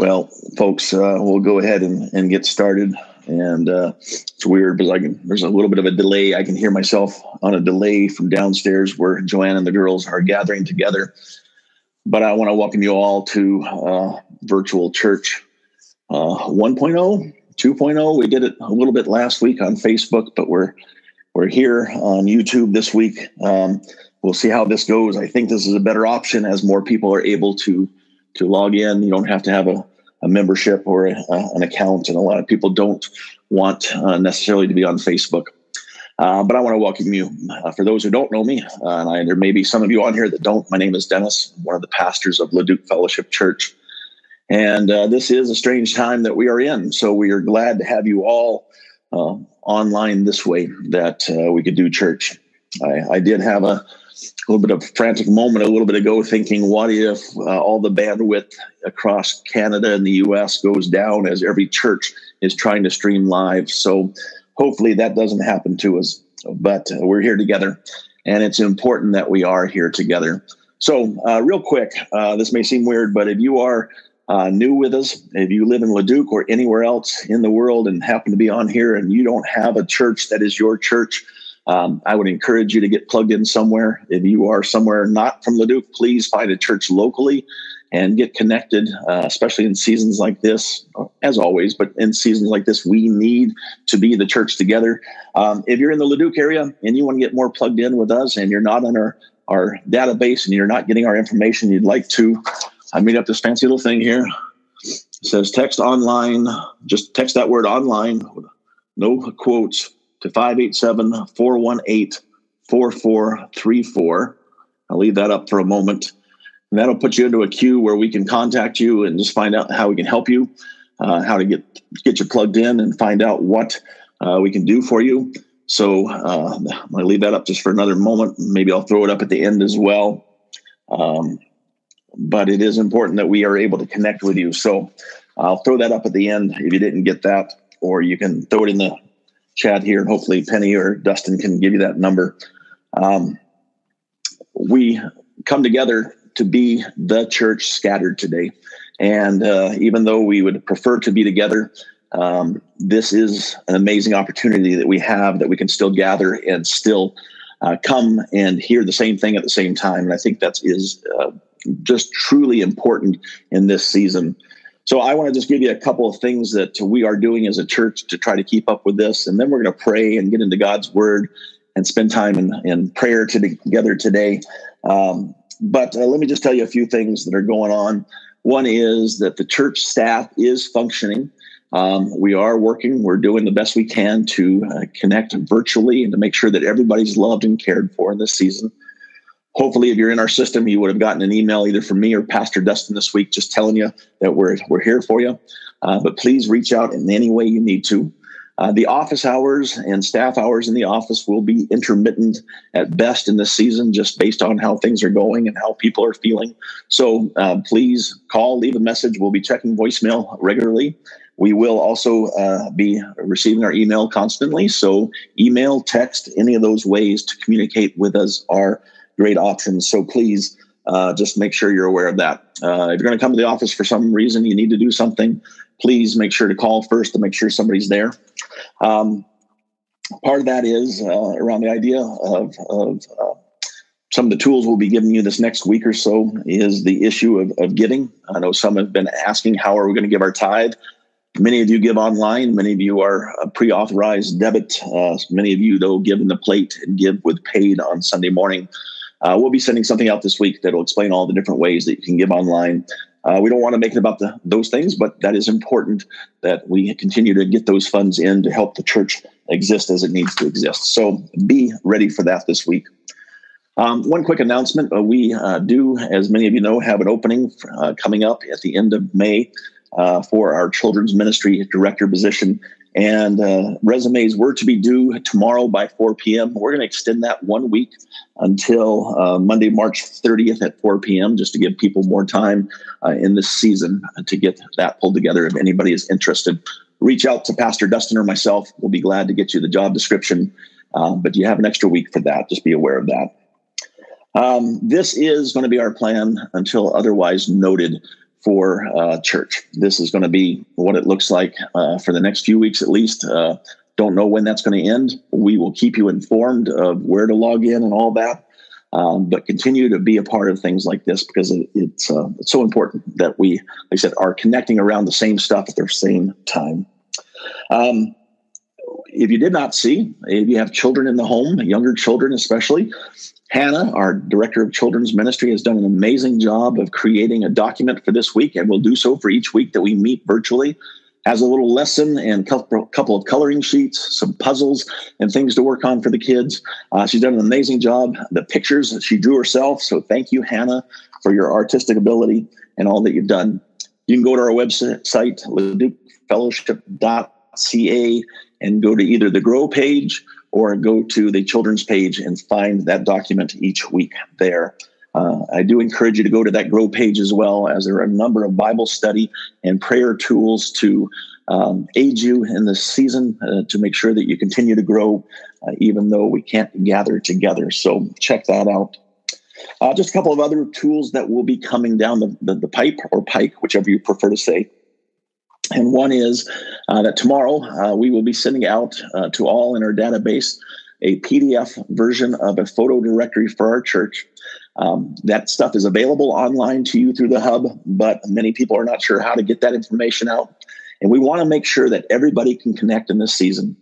Well, folks, uh, we'll go ahead and, and get started. And uh, it's weird because I can, there's a little bit of a delay. I can hear myself on a delay from downstairs where Joanne and the girls are gathering together. But I want to welcome you all to uh, virtual church uh, 1.0, 2.0. We did it a little bit last week on Facebook, but we're we're here on YouTube this week. Um, we'll see how this goes. I think this is a better option as more people are able to to log in. You don't have to have a, a membership or a, an account, and a lot of people don't want uh, necessarily to be on Facebook. Uh, but I want to welcome you. Uh, for those who don't know me, uh, and I, there may be some of you on here that don't, my name is Dennis, one of the pastors of Leduc Fellowship Church. And uh, this is a strange time that we are in. So we are glad to have you all uh, online this way that we could do church. I, I did have a a little bit of frantic moment a little bit ago thinking what if uh, all the bandwidth across canada and the us goes down as every church is trying to stream live? So hopefully that doesn't happen to us but we're here together and it's important that we are here together. So uh, real quick uh, this may seem weird but if you are uh, new with us if you live in leduc or anywhere else in the world and happen to be on here and you don't have a church that is your church um, I would encourage you to get plugged in somewhere. If you are somewhere not from Leduc, please find a church locally and get connected, uh, especially in seasons like this, as always, but in seasons like this, we need to be the church together. Um, if you're in the Leduc area and you want to get more plugged in with us and you're not on our, our database and you're not getting our information you'd like to, I made up this fancy little thing here. It says text online, just text that word online, no quotes to 587 418 4434. I'll leave that up for a moment. And that'll put you into a queue where we can contact you and just find out how we can help you, uh, how to get get you plugged in, and find out what uh, we can do for you. So uh, I'm going to leave that up just for another moment. Maybe I'll throw it up at the end as well. Um, but it is important that we are able to connect with you. So I'll throw that up at the end if you didn't get that, or you can throw it in the chat here, and hopefully Penny or Dustin can give you that number. Um, we come together to be the church scattered today. And uh, even though we would prefer to be together, um, this is an amazing opportunity that we have that we can still gather and still uh, come and hear the same thing at the same time. And I think that is uh, just truly important in this season. So I want to just give you a couple of things that we are doing as a church to try to keep up with this, and then we're going to pray and get into God's Word and spend time in, in prayer together today. Um, but uh, let me just tell you a few things that are going on. One is that the church staff is functioning. Um, we are working. We're doing the best we can to uh, connect virtually and to make sure that everybody's loved and cared for in this season hopefully if you're in our system you would have gotten an email either from me or pastor dustin this week just telling you that we're, we're here for you. Uh, but please reach out in any way you need to. Uh, the office hours and staff hours in the office will be intermittent at best in this season just based on how things are going and how people are feeling. So uh, please call leave a message. We'll be checking voicemail regularly. We will also uh, be receiving our email constantly. So email text any of those ways to communicate with us are great options. So please uh, just make sure you're aware of that. Uh, if you're going to come to the office for some reason, you need to do something, please make sure to call first to make sure somebody's there. Um, part of that is uh, around the idea of, of uh, some of the tools we'll be giving you this next week or so is the issue of, of giving. I know some have been asking, how are we going to give our tithe? Many of you give online. Many of you are pre-authorized debit. Uh, many of you, though, give in the plate and give with paid on Sunday morning. Uh, we'll be sending something out this week that'll explain all the different ways that you can give online. Uh, we don't want to make it about the, those things, but that is important that we continue to get those funds in to help the church exist as it needs to exist. So be ready for that this week. Um, one quick announcement uh, we uh, do, as many of you know, have an opening uh, coming up at the end of May uh, for our children's ministry director position and uh, resumes were to be due tomorrow by 4 p.m. We're going to extend that one week until uh, Monday, March 30th at 4 p.m., just to give people more time uh, in this season to get that pulled together. If anybody is interested, reach out to Pastor Dustin or myself. We'll be glad to get you the job description. Uh, but you have an extra week for that. Just be aware of that. Um, this is going to be our plan until otherwise noted for uh, church. This is going to be what it looks like uh, for the next few weeks at least. Uh, don't know when that's going to end. We will keep you informed of where to log in and all that. Um, but continue to be a part of things like this because it, it's, uh, it's so important that we, like I said, are connecting around the same stuff at the same time. Um, if you did not see, if you have children in the home, younger children especially, Hannah, our director of children's ministry, has done an amazing job of creating a document for this week, and will do so for each week that we meet virtually. Has a little lesson and a couple of coloring sheets, some puzzles, and things to work on for the kids. Uh, she's done an amazing job. The pictures that she drew herself. So thank you, Hannah, for your artistic ability and all that you've done. You can go to our website, leducfellowship.ca, and go to either the Grow page or go to the children's page and find that document each week there. Uh, I do encourage you to go to that Grow page as well, as there are a number of Bible study and prayer tools to um, aid you in this season uh, to make sure that you continue to grow, uh, even though we can't gather together. So check that out. Uh, just a couple of other tools that will be coming down the, the, the pipe or pike, whichever you prefer to say. And one is uh, that tomorrow uh, we will be sending out uh, to all in our database a PDF version of a photo directory for our church. Um, that stuff is available online to you through the hub, but many people are not sure how to get that information out. And we want to make sure that everybody can connect in this season.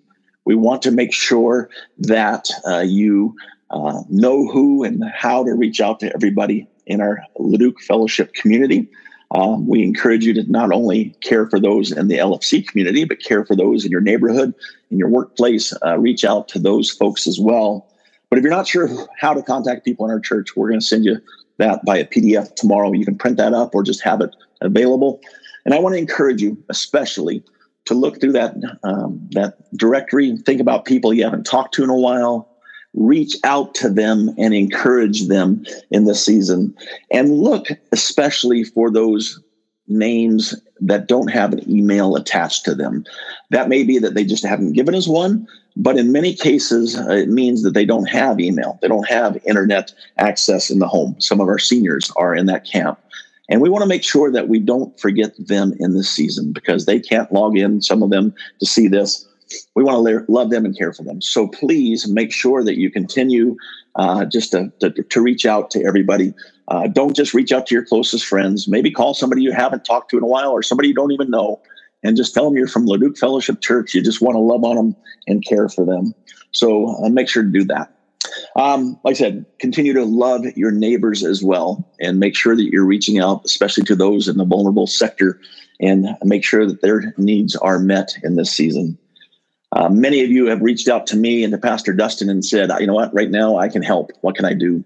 We want to make sure that uh, you uh, know who and how to reach out to everybody in our Leduc Fellowship community. Um, we encourage you to not only care for those in the LFC community, but care for those in your neighborhood, in your workplace. Uh, reach out to those folks as well. But if you're not sure how to contact people in our church, we're going to send you that by a PDF tomorrow. You can print that up or just have it available. And I want to encourage you, especially, to look through that um, that directory. Think about people you haven't talked to in a while reach out to them and encourage them in the season. And look especially for those names that don't have an email attached to them. That may be that they just haven't given us one, but in many cases, uh, it means that they don't have email. They don't have internet access in the home. Some of our seniors are in that camp. And we want to make sure that we don't forget them in this season because they can't log in, some of them, to see this we want to love them and care for them. So please make sure that you continue uh, just to, to, to, reach out to everybody. Uh, don't just reach out to your closest friends. Maybe call somebody you haven't talked to in a while or somebody you don't even know and just tell them you're from Leduc Fellowship Church. You just want to love on them and care for them. So uh, make sure to do that. Um, like I said, continue to love your neighbors as well and make sure that you're reaching out, especially to those in the vulnerable sector, and make sure that their needs are met in this season. Uh, many of you have reached out to me and to Pastor Dustin and said, you know what, right now I can help. What can I do?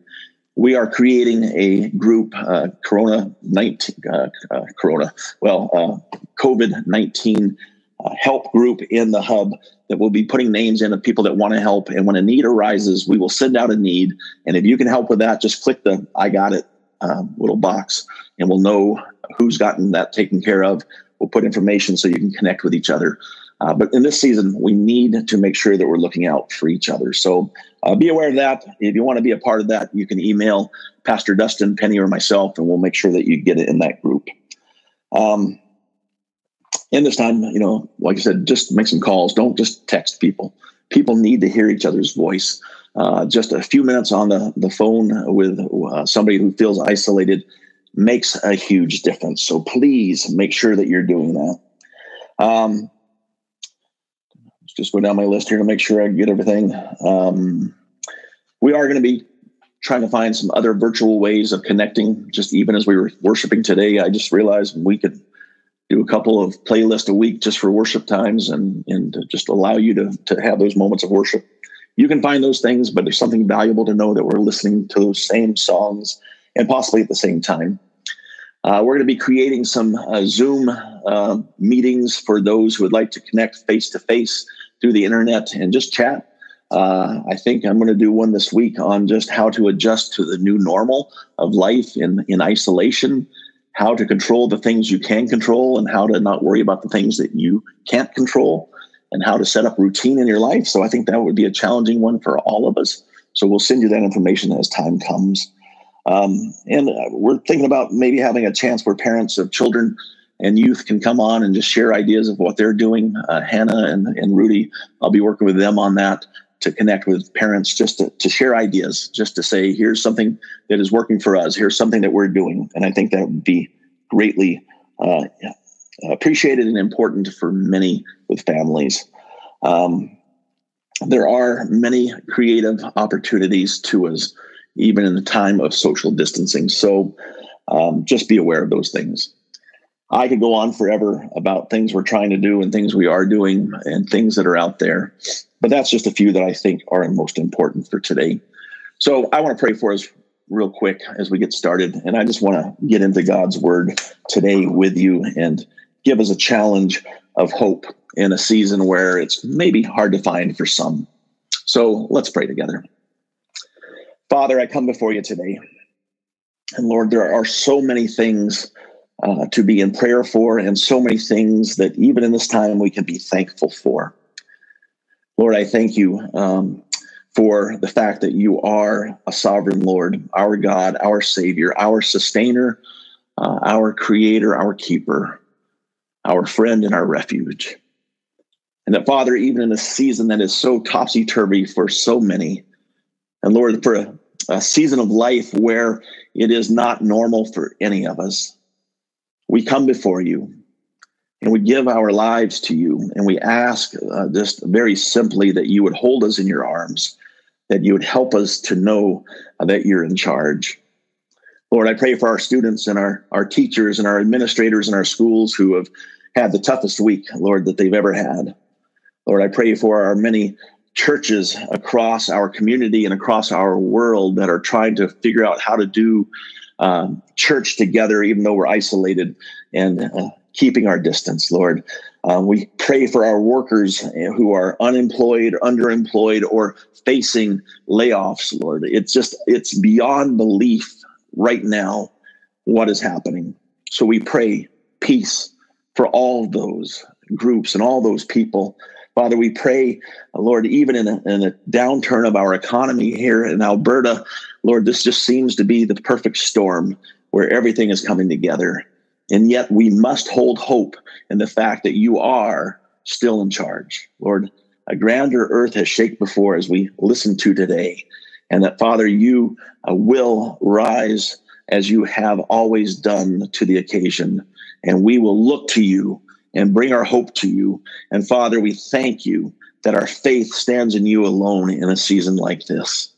We are creating a group, uh, Corona 19, uh, uh Corona, well, uh, COVID 19 uh, help group in the hub that will be putting names in of people that want to help. And when a need arises, we will send out a need. And if you can help with that, just click the I got it little box and we'll know who's gotten that taken care of. We'll put information so you can connect with each other. Uh, but in this season, we need to make sure that we're looking out for each other. So uh, be aware of that. If you want to be a part of that, you can email Pastor Dustin, Penny, or myself, and we'll make sure that you get it in that group. Um, in this time, you know, like I said, just make some calls. Don't just text people. People need to hear each other's voice. Uh, just a few minutes on the, the phone with uh, somebody who feels isolated makes a huge difference. So please make sure that you're doing that. Um, just go down my list here to make sure I get everything. Um, we are going to be trying to find some other virtual ways of connecting. Just even as we were worshiping today, I just realized we could do a couple of playlists a week just for worship times and and just allow you to to have those moments of worship. You can find those things, but there's something valuable to know that we're listening to those same songs and possibly at the same time. Uh, we're going to be creating some uh, Zoom uh, meetings for those who would like to connect face to face through the internet and just chat. Uh, I think I'm going to do one this week on just how to adjust to the new normal of life in, in isolation, how to control the things you can control, and how to not worry about the things that you can't control, and how to set up routine in your life. So I think that would be a challenging one for all of us. So we'll send you that information as time comes. Um, and we're thinking about maybe having a chance where parents of children and youth can come on and just share ideas of what they're doing. Uh, Hannah and, and Rudy, I'll be working with them on that to connect with parents just to, to share ideas, just to say, here's something that is working for us, here's something that we're doing. And I think that would be greatly uh, appreciated and important for many with families. Um, there are many creative opportunities to us, even in the time of social distancing. So um, just be aware of those things. I could go on forever about things we're trying to do and things we are doing and things that are out there. But that's just a few that I think are most important for today. So I want to pray for us real quick as we get started. And I just want to get into God's word today with you and give us a challenge of hope in a season where it's maybe hard to find for some. So let's pray together. Father, I come before you today. And Lord, there are so many things uh, to be in prayer for, and so many things that even in this time we can be thankful for. Lord, I thank you um, for the fact that you are a sovereign Lord, our God, our Savior, our sustainer, uh, our creator, our keeper, our friend, and our refuge. And that, Father, even in a season that is so topsy turvy for so many, and Lord, for a, a season of life where it is not normal for any of us, we come before you and we give our lives to you and we ask uh, just very simply that you would hold us in your arms that you would help us to know that you're in charge. Lord i pray for our students and our, our teachers and our administrators in our schools who have had the toughest week lord that they've ever had. Lord i pray for our many churches across our community and across our world that are trying to figure out how to do um, church together, even though we're isolated and uh, keeping our distance, Lord. Uh, we pray for our workers who are unemployed, underemployed, or facing layoffs, Lord. It's just, it's beyond belief right now what is happening. So we pray peace for all those groups and all those people. Father, we pray, Lord, even in a, in a downturn of our economy here in Alberta, Lord, this just seems to be the perfect storm where everything is coming together. And yet we must hold hope in the fact that you are still in charge. Lord, a grander earth has shake before as we listen to today. And that, Father, you uh, will rise as you have always done to the occasion. And we will look to you and bring our hope to you. And Father, we thank you that our faith stands in you alone in a season like this.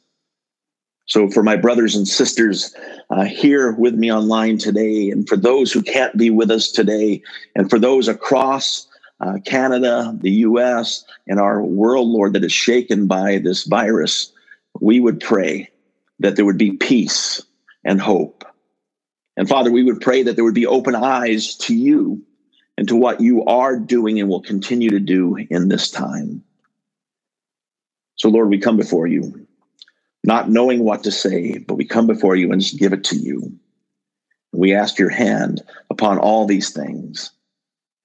So, for my brothers and sisters uh, here with me online today, and for those who can't be with us today, and for those across uh, Canada, the US, and our world, Lord, that is shaken by this virus, we would pray that there would be peace and hope. And Father, we would pray that there would be open eyes to you and to what you are doing and will continue to do in this time. So, Lord, we come before you not knowing what to say, but we come before you and just give it to you. We ask your hand upon all these things.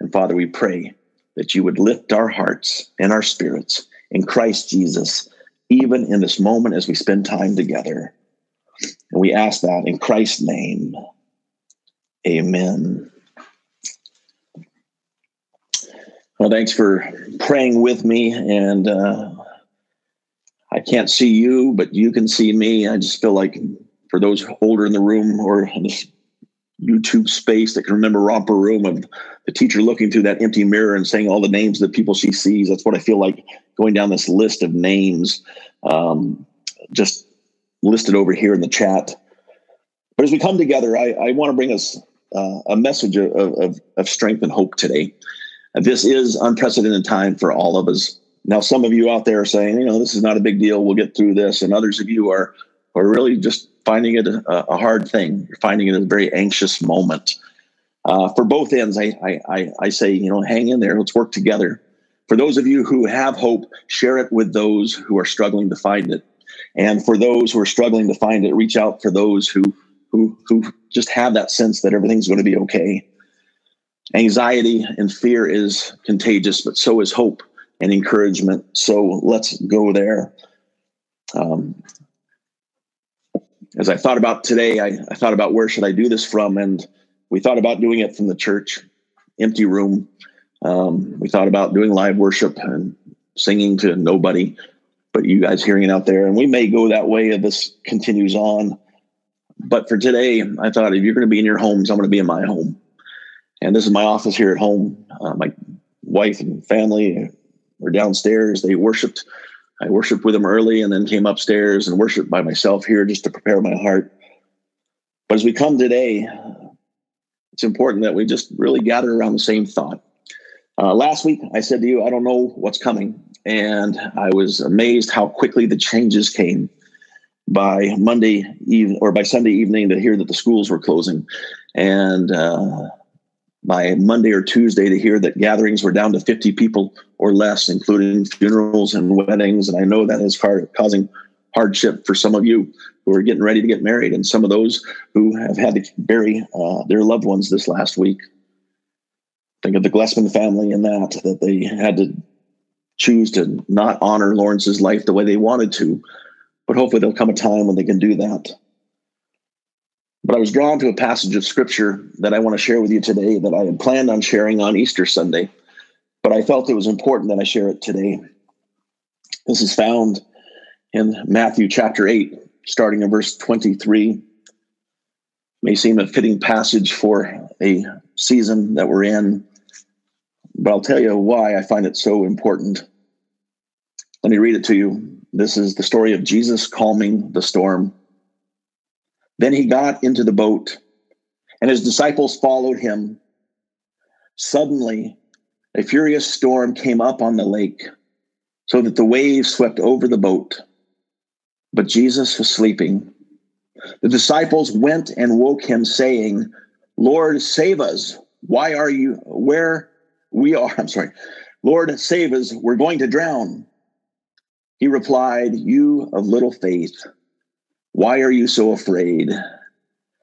And Father, we pray that you would lift our hearts and our spirits in Christ Jesus, even in this moment as we spend time together. And we ask that in Christ's name. Amen. Well, thanks for praying with me. And uh, I can't see you, but you can see me. I just feel like for those older in the room or in this YouTube space that can remember romper room of the teacher looking through that empty mirror and saying all the names of the people she sees. That's what I feel like going down this list of names, um, just listed over here in the chat. But as we come together, I, I want to bring us uh, a message of, of, of strength and hope today. This is unprecedented time for all of us. Now, some of you out there are saying, you know, this is not a big deal. We'll get through this. And others of you are, are really just finding it a, a hard thing. You're finding it a very anxious moment. Uh, for both ends, I, I, I say, you know, hang in there. Let's work together. For those of you who have hope, share it with those who are struggling to find it. And for those who are struggling to find it, reach out for those who, who, who just have that sense that everything's going to be okay. Anxiety and fear is contagious, but so is hope and encouragement. So let's go there. Um, as I thought about today, I, I thought about where should I do this from, and we thought about doing it from the church, empty room. Um, we thought about doing live worship and singing to nobody but you guys hearing it out there. And we may go that way if this continues on. But for today, I thought if you're going to be in your homes, I'm going to be in my home. And this is my office here at home. Uh, my wife and family were downstairs. They worshiped. I worshiped with them early and then came upstairs and worshiped by myself here just to prepare my heart. But as we come today, it's important that we just really gather around the same thought. Uh, last week, I said to you, I don't know what's coming. And I was amazed how quickly the changes came by Monday evening or by Sunday evening to hear that the schools were closing. And uh, by Monday or Tuesday to hear that gatherings were down to 50 people or less, including funerals and weddings. And I know that is causing hardship for some of you who are getting ready to get married and some of those who have had to bury uh, their loved ones this last week think of the Glessman family and that, that they had to choose to not honor Lawrence's life the way they wanted to. But hopefully there'll come a time when they can do that. But I was drawn to a passage of scripture that I want to share with you today that I had planned on sharing on Easter Sunday, but I felt it was important that I share it today. This is found in Matthew chapter 8, starting in verse 23. May seem a fitting passage for a season that we're in. But I'll tell you why I find it so important. Let me read it to you. This is the story of Jesus calming the storm. Then he got into the boat, and his disciples followed him. Suddenly, a furious storm came up on the lake, so that the waves swept over the boat. But Jesus was sleeping. The disciples went and woke him, saying, Lord, save us. Why are you, where we are, I'm sorry, Lord, save us. We're going to drown. He replied, You of little faith, why are you so afraid?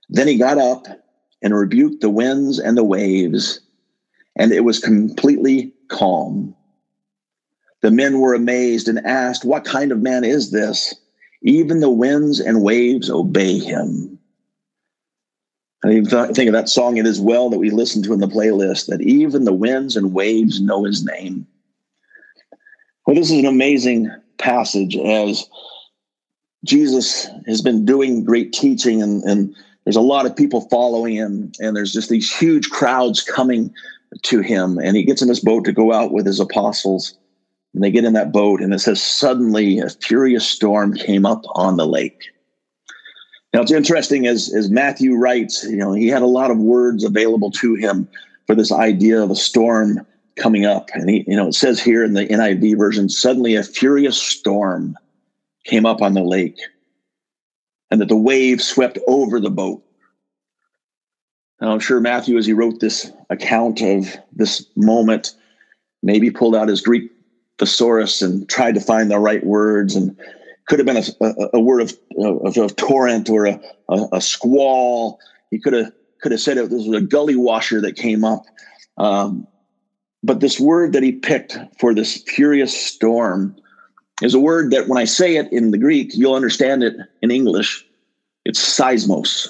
Then he got up and rebuked the winds and the waves, and it was completely calm. The men were amazed and asked, What kind of man is this? Even the winds and waves obey him. I even think of that song, It Is Well, that we listened to in the playlist, that even the winds and waves know his name. Well, this is an amazing passage as Jesus has been doing great teaching, and, and there's a lot of people following him, and there's just these huge crowds coming to him. And he gets in this boat to go out with his apostles. And they get in that boat, and it says, Suddenly a furious storm came up on the lake now it's interesting as as Matthew writes, you know, he had a lot of words available to him for this idea of a storm coming up. And he, you know, it says here in the NIV version, suddenly a furious storm came up on the lake, and that the waves swept over the boat. Now I'm sure Matthew, as he wrote this account of this moment, maybe pulled out his Greek thesaurus and tried to find the right words and could have been a, a, a word of, of, of, torrent or a, a, squall. He could have could have said it this was a gully washer that came up. Um, but this word that he picked for this furious storm is a word that when I say it in the Greek, you'll understand it in English. It's seismos.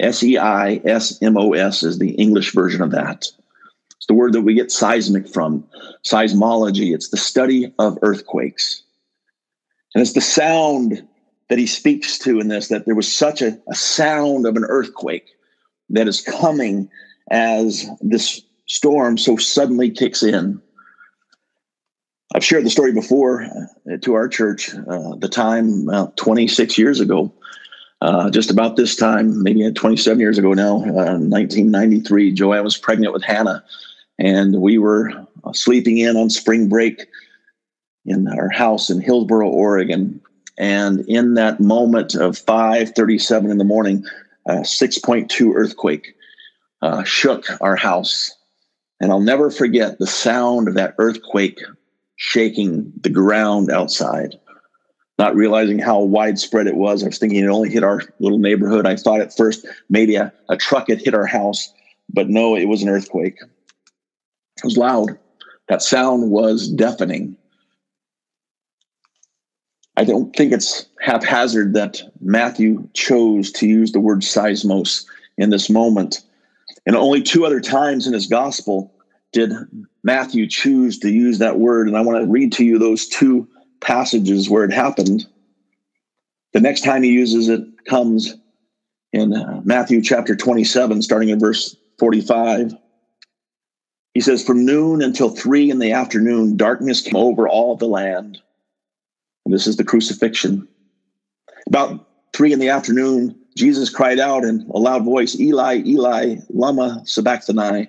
S E I S M O S is the English version of that. It's the word that we get seismic from, seismology. It's the study of earthquakes. And it's the sound that he speaks to in this that there was such a, a sound of an earthquake that is coming as this storm so suddenly kicks in. I've shared the story before uh, to our church, uh, the time about 26 years ago, uh, just about this time, maybe 27 years ago now, 1993. Uh, Joanne was pregnant with Hannah, and we were uh, sleeping in on spring break in our house in Hillsboro, Oregon. And in that moment of 5:37 in the morning, a 6.2 earthquake uh, shook our house. And I'll never forget the sound of that earthquake shaking the ground outside. Not realizing how widespread it was, I was thinking it only hit our little neighborhood. I thought at first maybe a, a truck had hit our house, but no, it was an earthquake. It was loud. That sound was deafening. I don't think it's haphazard that Matthew chose to use the word seismos in this moment. And only two other times in his gospel did Matthew choose to use that word. And I want to read to you those two passages where it happened. The next time he uses it comes in uh, Matthew chapter 27, starting in verse 45. He says, From noon until three in the afternoon, darkness came over all the land. And this is the crucifixion. About three in the afternoon, Jesus cried out in a loud voice, Eli, Eli, Lama Sabachthani,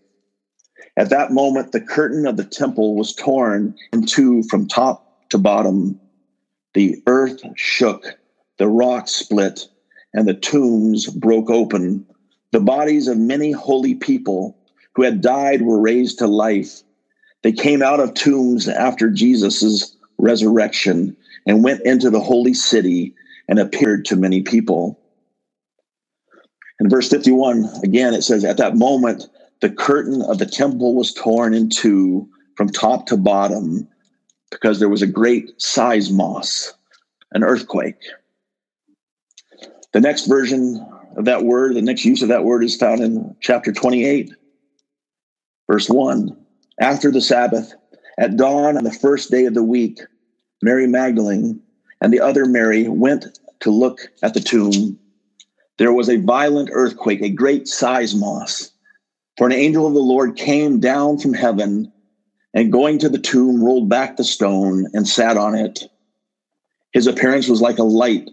At that moment, the curtain of the temple was torn in two from top to bottom. The earth shook, the rocks split, and the tombs broke open. The bodies of many holy people who had died were raised to life. They came out of tombs after Jesus' resurrection and went into the holy city and appeared to many people. In verse 51, again, it says, At that moment, the curtain of the temple was torn in two from top to bottom because there was a great seismos, an earthquake. The next version of that word, the next use of that word is found in chapter 28, verse 1. After the Sabbath, at dawn on the first day of the week, Mary Magdalene and the other Mary went to look at the tomb. There was a violent earthquake, a great seismos. For an angel of the Lord came down from heaven and going to the tomb, rolled back the stone and sat on it. His appearance was like a light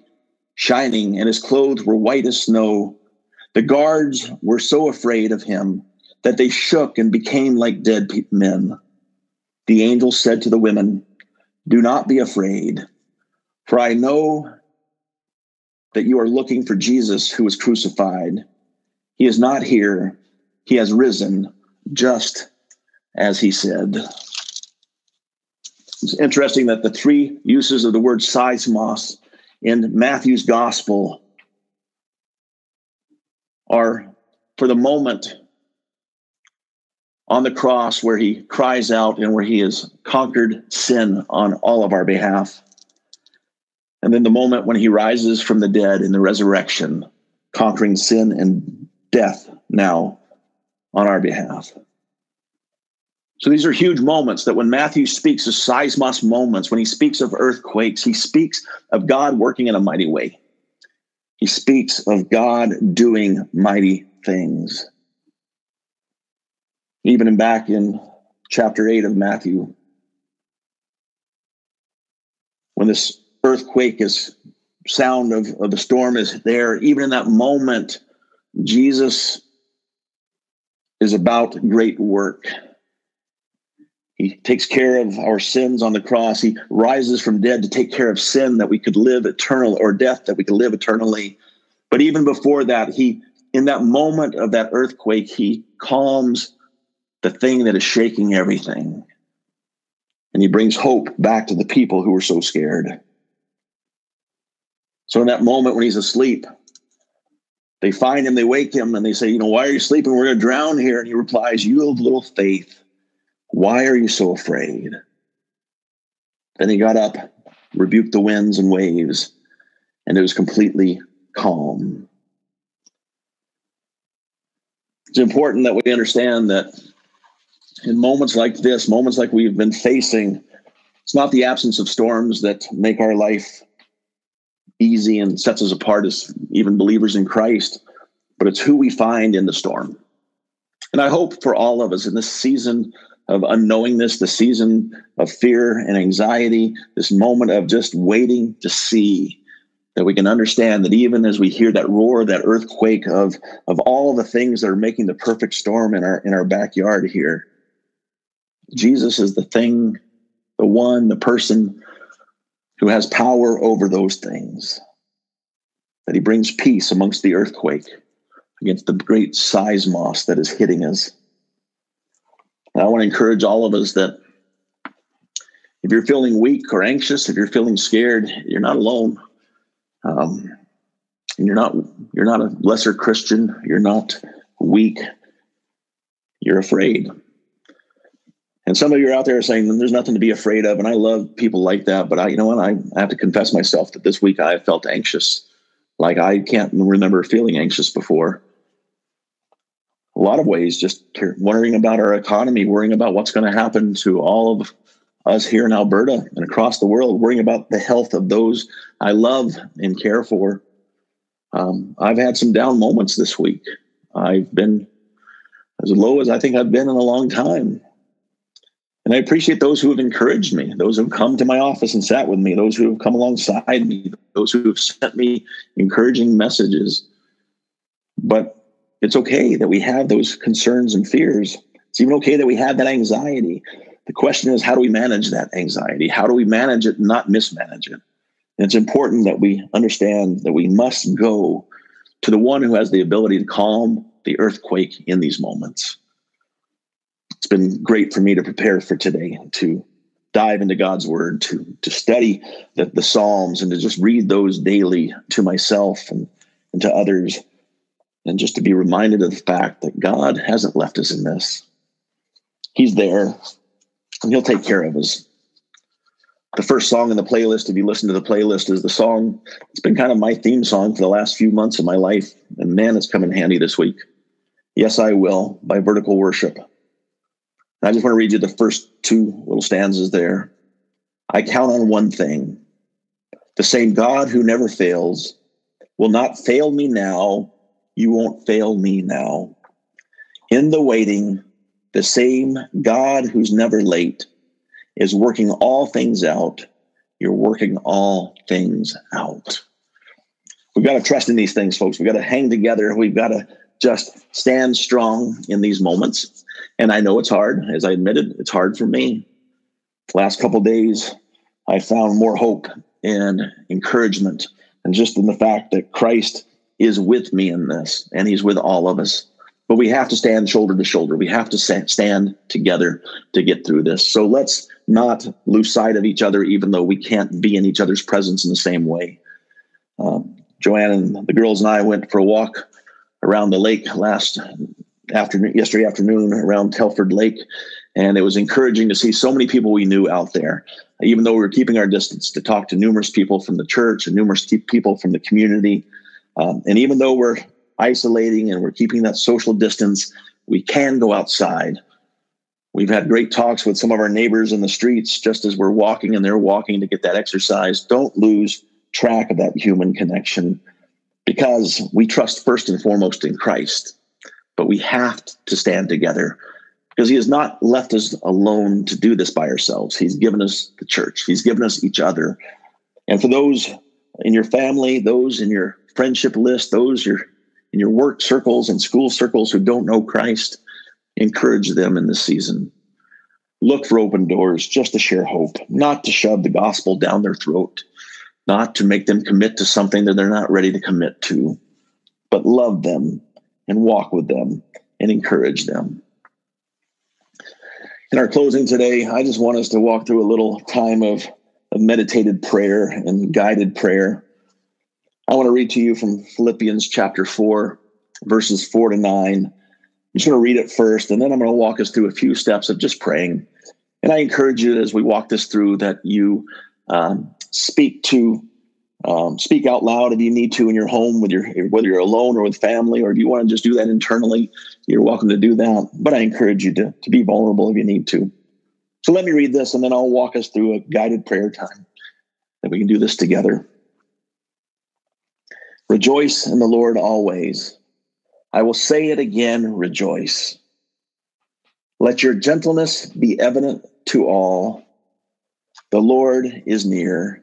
shining, and his clothes were white as snow. The guards were so afraid of him that they shook and became like dead men. The angel said to the women, Do not be afraid, for I know that you are looking for Jesus who was crucified. He is not here, he has risen, just as he said. It's interesting that the three uses of the word seismos in Matthew's gospel are for the moment on the cross where he cries out and where he has conquered sin on all of our behalf. And then the moment when he rises from the dead in the resurrection, conquering sin and death now on our behalf. So these are huge moments that when Matthew speaks of seismos moments, when he speaks of earthquakes, he speaks of God working in a mighty way. He speaks of God doing mighty things even back in chapter 8 of Matthew, when this earthquake is sound of, of the storm is there, even in that moment, Jesus is about great work. He takes care of our sins on the cross. He rises from dead to take care of sin that we could live eternal or death that we could live eternally. But even before that, he in that moment of that earthquake, he calms the thing that is shaking everything. And he brings hope back to the people who were so scared. So, in that moment when he's asleep, they find him, they wake him, and they say, You know, why are you sleeping? We're going to drown here. And he replies, You have little faith. Why are you so afraid? Then he got up, rebuked the winds and waves, and it was completely calm. It's important that we understand that in moments like this, moments like we've been facing, it's not the absence of storms that make our life easy and sets us apart as even believers in Christ, but it's who we find in the storm. And I hope for all of us in this season of unknowingness, the season of fear and anxiety, this moment of just waiting to see that we can understand that even as we hear that roar, that earthquake of, of all the things that are making the perfect storm in our in our backyard here, Jesus is the thing, the one, the person who has power over those things, that he brings peace amongst the earthquake, against the great seismos that is hitting us. And I want to encourage all of us that if you're feeling weak or anxious, if you're feeling scared, you're not alone. Um, and you're not you're not a lesser Christian. You're not weak. You're afraid. And some of you are out there saying there's nothing to be afraid of. And I love people like that. But I, you know what? I, I have to confess myself that this week I felt anxious. Like I can't remember feeling anxious before. A lot of ways, just worrying about our economy, worrying about what's going to happen to all of us here in Alberta and across the world, worrying about the health of those I love and care for. Um, I've had some down moments this week. I've been as low as I think I've been in a long time. And I appreciate those who have encouraged me, those who have come to my office and sat with me, those who have come alongside me, those who have sent me encouraging messages. But it's okay that we have those concerns and fears. It's even okay that we have that anxiety. The question is, how do we manage that anxiety? How do we manage it not mismanage it? And it's important that we understand that we must go to the one who has the ability to calm the earthquake in these moments it's been great for me to prepare for today to dive into God's word, to to study the, the Psalms and to just read those daily to myself and, and to others, and just to be reminded of the fact that God hasn't left us in this. He's there and he'll take care of us. The first song in the playlist, if you listen to the playlist, is the song. It's been kind of my theme song for the last few months of my life. And man, it's come in handy this week. Yes, I Will by Vertical Worship. I just want to read you the first two little stanzas there. I count on one thing the same God who never fails will not fail me now. You won't fail me now. In the waiting, the same God who's never late is working all things out. You're working all things out. We've got to trust in these things, folks. We've got to hang together. We've got to just stand strong in these moments. And I know it's hard, as I admitted, it's hard for me. Last couple days, I found more hope and encouragement, and just in the fact that Christ is with me in this, and He's with all of us. But we have to stand shoulder to shoulder. We have to stand together to get through this. So let's not lose sight of each other, even though we can't be in each other's presence in the same way. Um, Joanne and the girls and I went for a walk around the lake last afternoon, yesterday afternoon around Telford Lake, and it was encouraging to see so many people we knew out there. Even though we were keeping our distance, to talk to numerous people from the church and numerous people from the community, um, and even though we're isolating and we're keeping that social distance, we can go outside. We've had great talks with some of our neighbors in the streets just as we're walking and they're walking to get that exercise. Don't lose track of that human connection because we trust first and foremost in Christ. But we have to stand together because He has not left us alone to do this by ourselves. He's given us the church, He's given us each other. And for those in your family, those in your friendship list, those your in your work circles and school circles who don't know Christ, encourage them in this season. Look for open doors just to share hope, not to shove the gospel down their throat, not to make them commit to something that they're not ready to commit to, but love them and walk with them and encourage them. In our closing today, I just want us to walk through a little time of, of meditated prayer and guided prayer. I want to read to you from Philippians chapter 4, verses 4 to 9. I'm just going to read it first, and then I'm going to walk us through a few steps of just praying. And I encourage you as we walk this through that you um, speak to um, speak out loud if you need to in your home with your whether you're alone or with family or if you want to just do that internally you're welcome to do that. But i encourage you to, to be vulnerable if you need to. So let me read this and then i'll walk us through a guided prayer time that we can do this together. Rejoice in the lord always. I will say it again rejoice. Let your gentleness be evident to all. The Lord is near.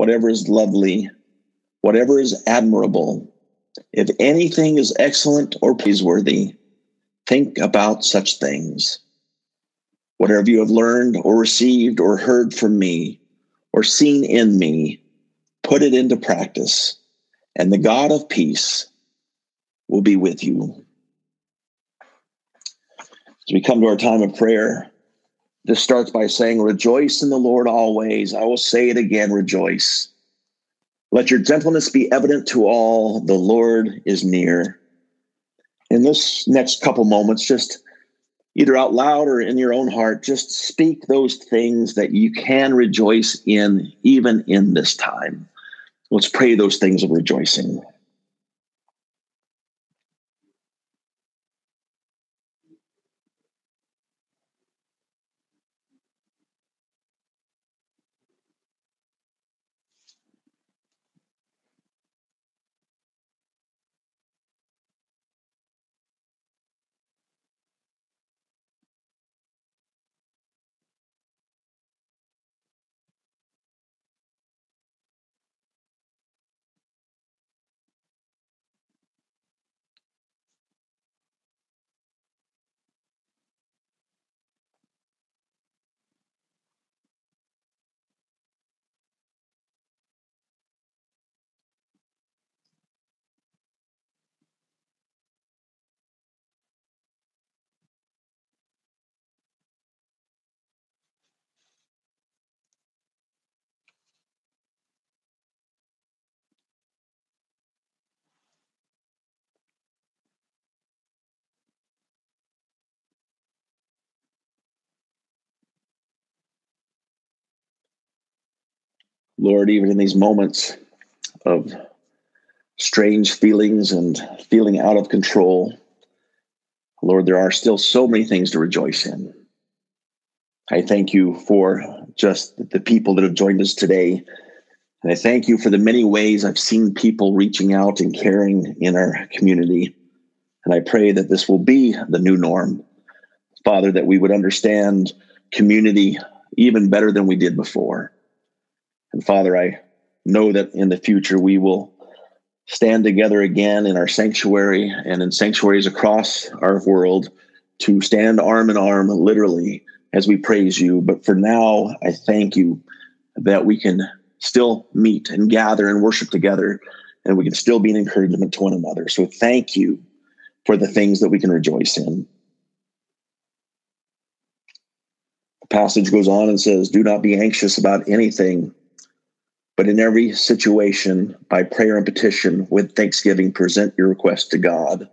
whatever is lovely, whatever is admirable, if anything is excellent or praiseworthy, think about such things. Whatever you have learned or received or heard from me or seen in me, put it into practice, and the God of peace will be with you. As we come to our time of prayer, this starts by saying, Rejoice in the Lord always. I will say it again, rejoice. Let your gentleness be evident to all. The Lord is near. In this next couple moments, just either out loud or in your own heart, just speak those things that you can rejoice in, even in this time. Let's pray those things of rejoicing. Lord, even in these moments of strange feelings and feeling out of control, Lord, there are still so many things to rejoice in. I thank you for just the people that have joined us today. And I thank you for the many ways I've seen people reaching out and caring in our community. And I pray that this will be the new norm. Father, that we would understand community even better than we did before. And Father, I know that in the future we will stand together again in our sanctuary and in sanctuaries across our world to stand arm in arm, literally, as we praise you. But for now, I thank you that we can still meet and gather and worship together, and we can still be an encouragement to one another. So thank you for the things that we can rejoice in. The passage goes on and says, Do not be anxious about anything but in every situation, by prayer and petition, with thanksgiving, present your request to God.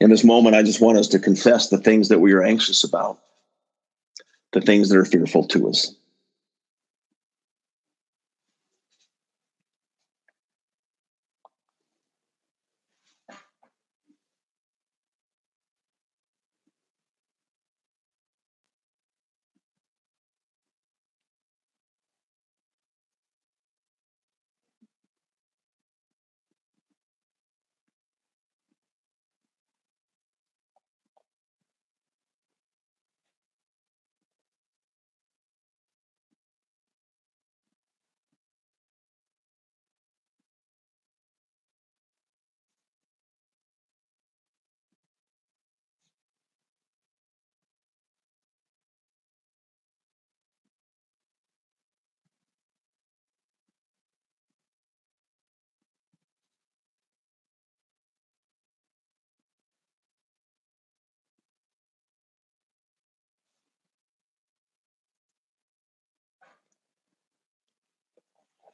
In this moment, I just want us to confess the things that we are anxious about, the things that are fearful to us.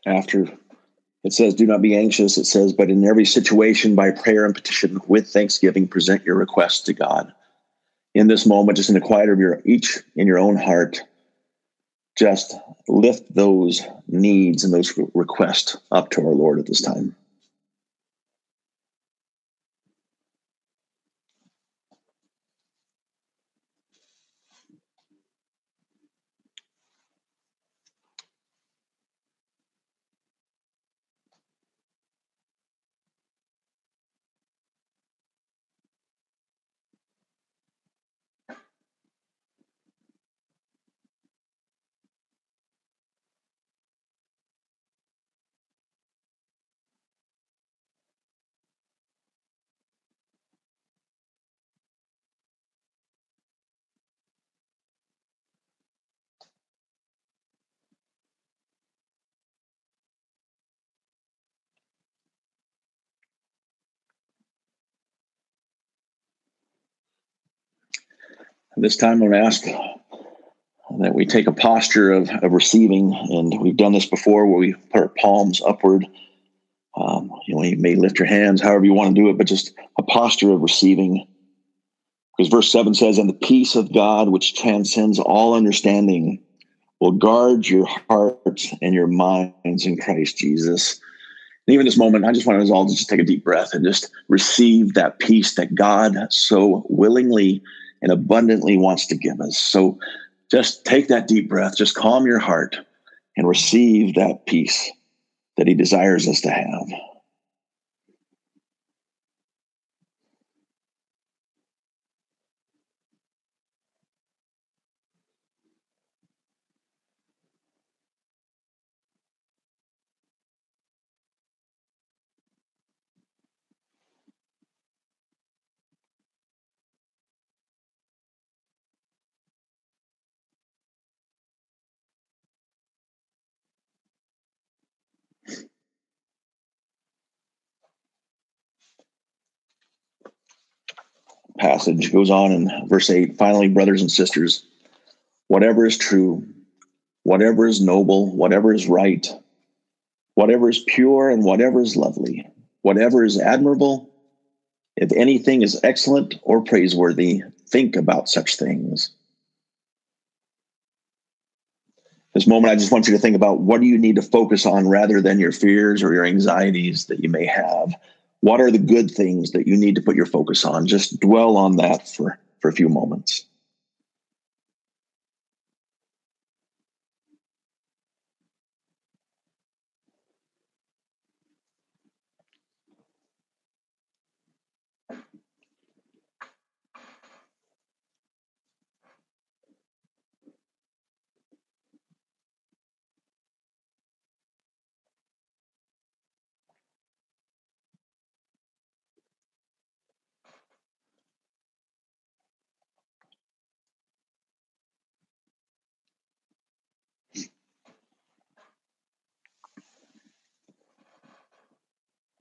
After it says, Do not be anxious, it says, but in every situation, by prayer and petition with thanksgiving, present your requests to God. In this moment, just in the quiet of your each in your own heart, just lift those needs and those requests up to our Lord at this time. This time I'm going to ask that we take a posture of, of receiving, and we've done this before where we put our palms upward. Um, you know, you may lift your hands however you want to do it, but just a posture of receiving. Because verse 7 says, And the peace of God, which transcends all understanding, will guard your hearts and your minds in Christ Jesus. And even this moment, I just want us all to just take a deep breath and just receive that peace that God so willingly and abundantly wants to give us. So just take that deep breath, just calm your heart and receive that peace that He desires us to have. Passage goes on in verse 8 finally brothers and sisters whatever is true whatever is noble whatever is right whatever is pure and whatever is lovely whatever is admirable if anything is excellent or praiseworthy think about such things. This moment i just want you to think about what do you need to focus on rather than your fears or your anxieties that you may have what are the good things that you need to put your focus on? Just dwell on that for, for a few moments.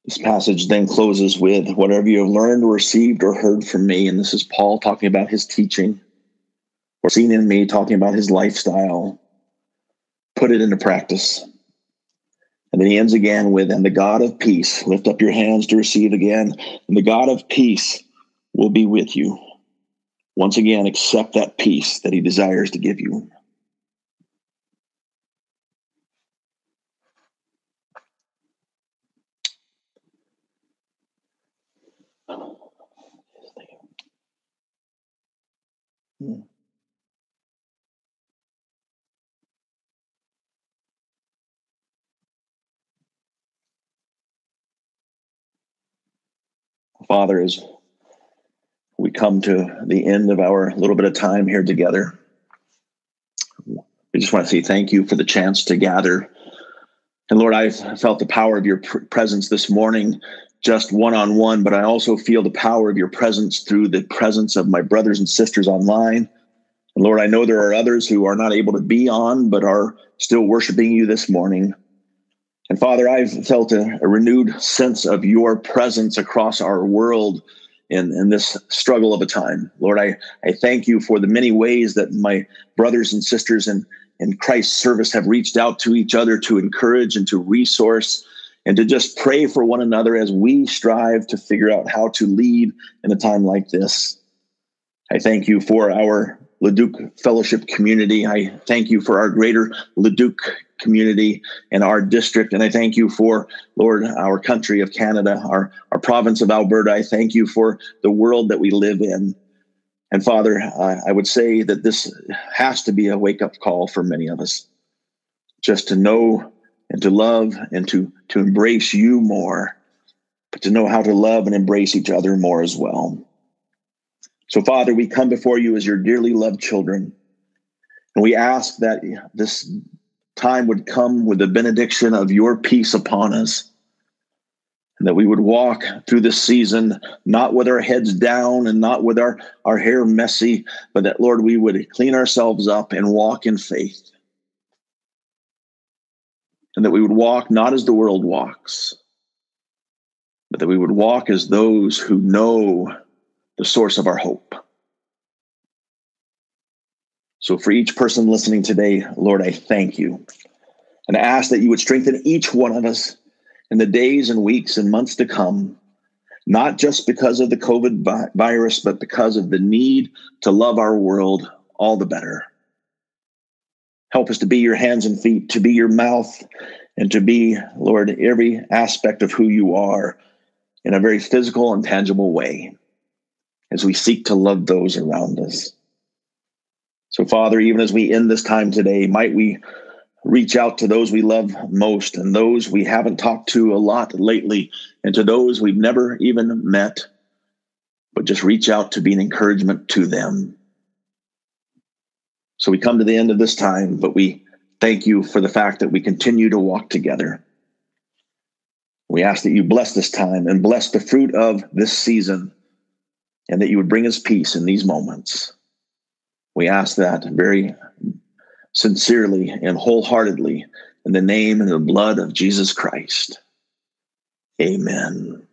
This passage then closes with whatever you have learned, or received, or heard from me. And this is Paul talking about his teaching, or seen in me talking about his lifestyle. Put it into practice. And then he ends again with, and the God of peace, lift up your hands to receive again, and the God of peace will be with you. Once again, accept that peace that he desires to give you. Father, as we come to the end of our little bit of time here together, I just want to say thank you for the chance to gather. And Lord, I've felt the power of your presence this morning, just one on one, but I also feel the power of your presence through the presence of my brothers and sisters online. And Lord, I know there are others who are not able to be on, but are still worshiping you this morning. And Father, I've felt a, a renewed sense of your presence across our world in, in this struggle of a time. Lord, I, I thank you for the many ways that my brothers and sisters in, in Christ's service have reached out to each other to encourage and to resource and to just pray for one another as we strive to figure out how to lead in a time like this. I thank you for our Leduc Fellowship community. I thank you for our greater Leduc community and our district. And I thank you for, Lord, our country of Canada, our, our province of Alberta. I thank you for the world that we live in. And Father, I, I would say that this has to be a wake up call for many of us just to know and to love and to, to embrace you more, but to know how to love and embrace each other more as well. So, Father, we come before you as your dearly loved children. And we ask that this time would come with the benediction of your peace upon us. And that we would walk through this season not with our heads down and not with our, our hair messy, but that, Lord, we would clean ourselves up and walk in faith. And that we would walk not as the world walks, but that we would walk as those who know the source of our hope. So, for each person listening today, Lord, I thank you and I ask that you would strengthen each one of us in the days and weeks and months to come, not just because of the COVID virus, but because of the need to love our world all the better. Help us to be your hands and feet, to be your mouth, and to be, Lord, every aspect of who you are in a very physical and tangible way as we seek to love those around us. So, Father, even as we end this time today, might we reach out to those we love most and those we haven't talked to a lot lately, and to those we've never even met, but just reach out to be an encouragement to them. So we come to the end of this time, but we thank you for the fact that we continue to walk together. We ask that you bless this time and bless the fruit of this season, and that you would bring us peace in these moments. We ask that very sincerely and wholeheartedly in the name and the blood of Jesus Christ. Amen.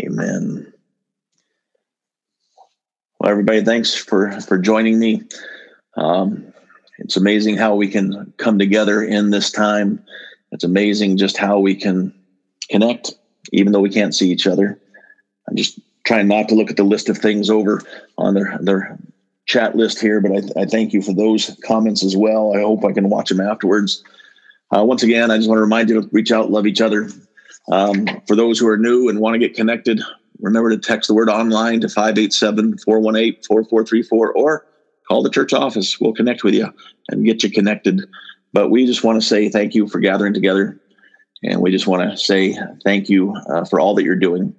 Amen. Well, everybody, thanks for for joining me. Um, it's amazing how we can come together in this time. It's amazing just how we can connect, even though we can't see each other. I'm just trying not to look at the list of things over on their their chat list here, but I, I, thank you for those comments as well. I hope I can watch them afterwards. Uh, once again, I just want to remind you to reach out, love each other. Um, for those who are new and want to get connected, remember to text the word online to 587 418 4434 or call the church office. We'll connect with you and get you connected. But we just want to say thank you for gathering together. And we just want to say thank you uh, for all that you're doing.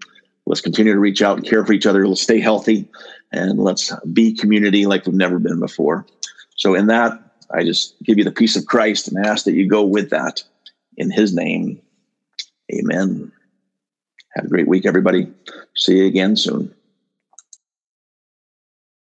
Let's continue to reach out and care for each other. Let's stay healthy and let's be community like we've never been before. So, in that, I just give you the peace of Christ and ask that you go with that in his name. Amen. Have a great week, everybody. See you again soon.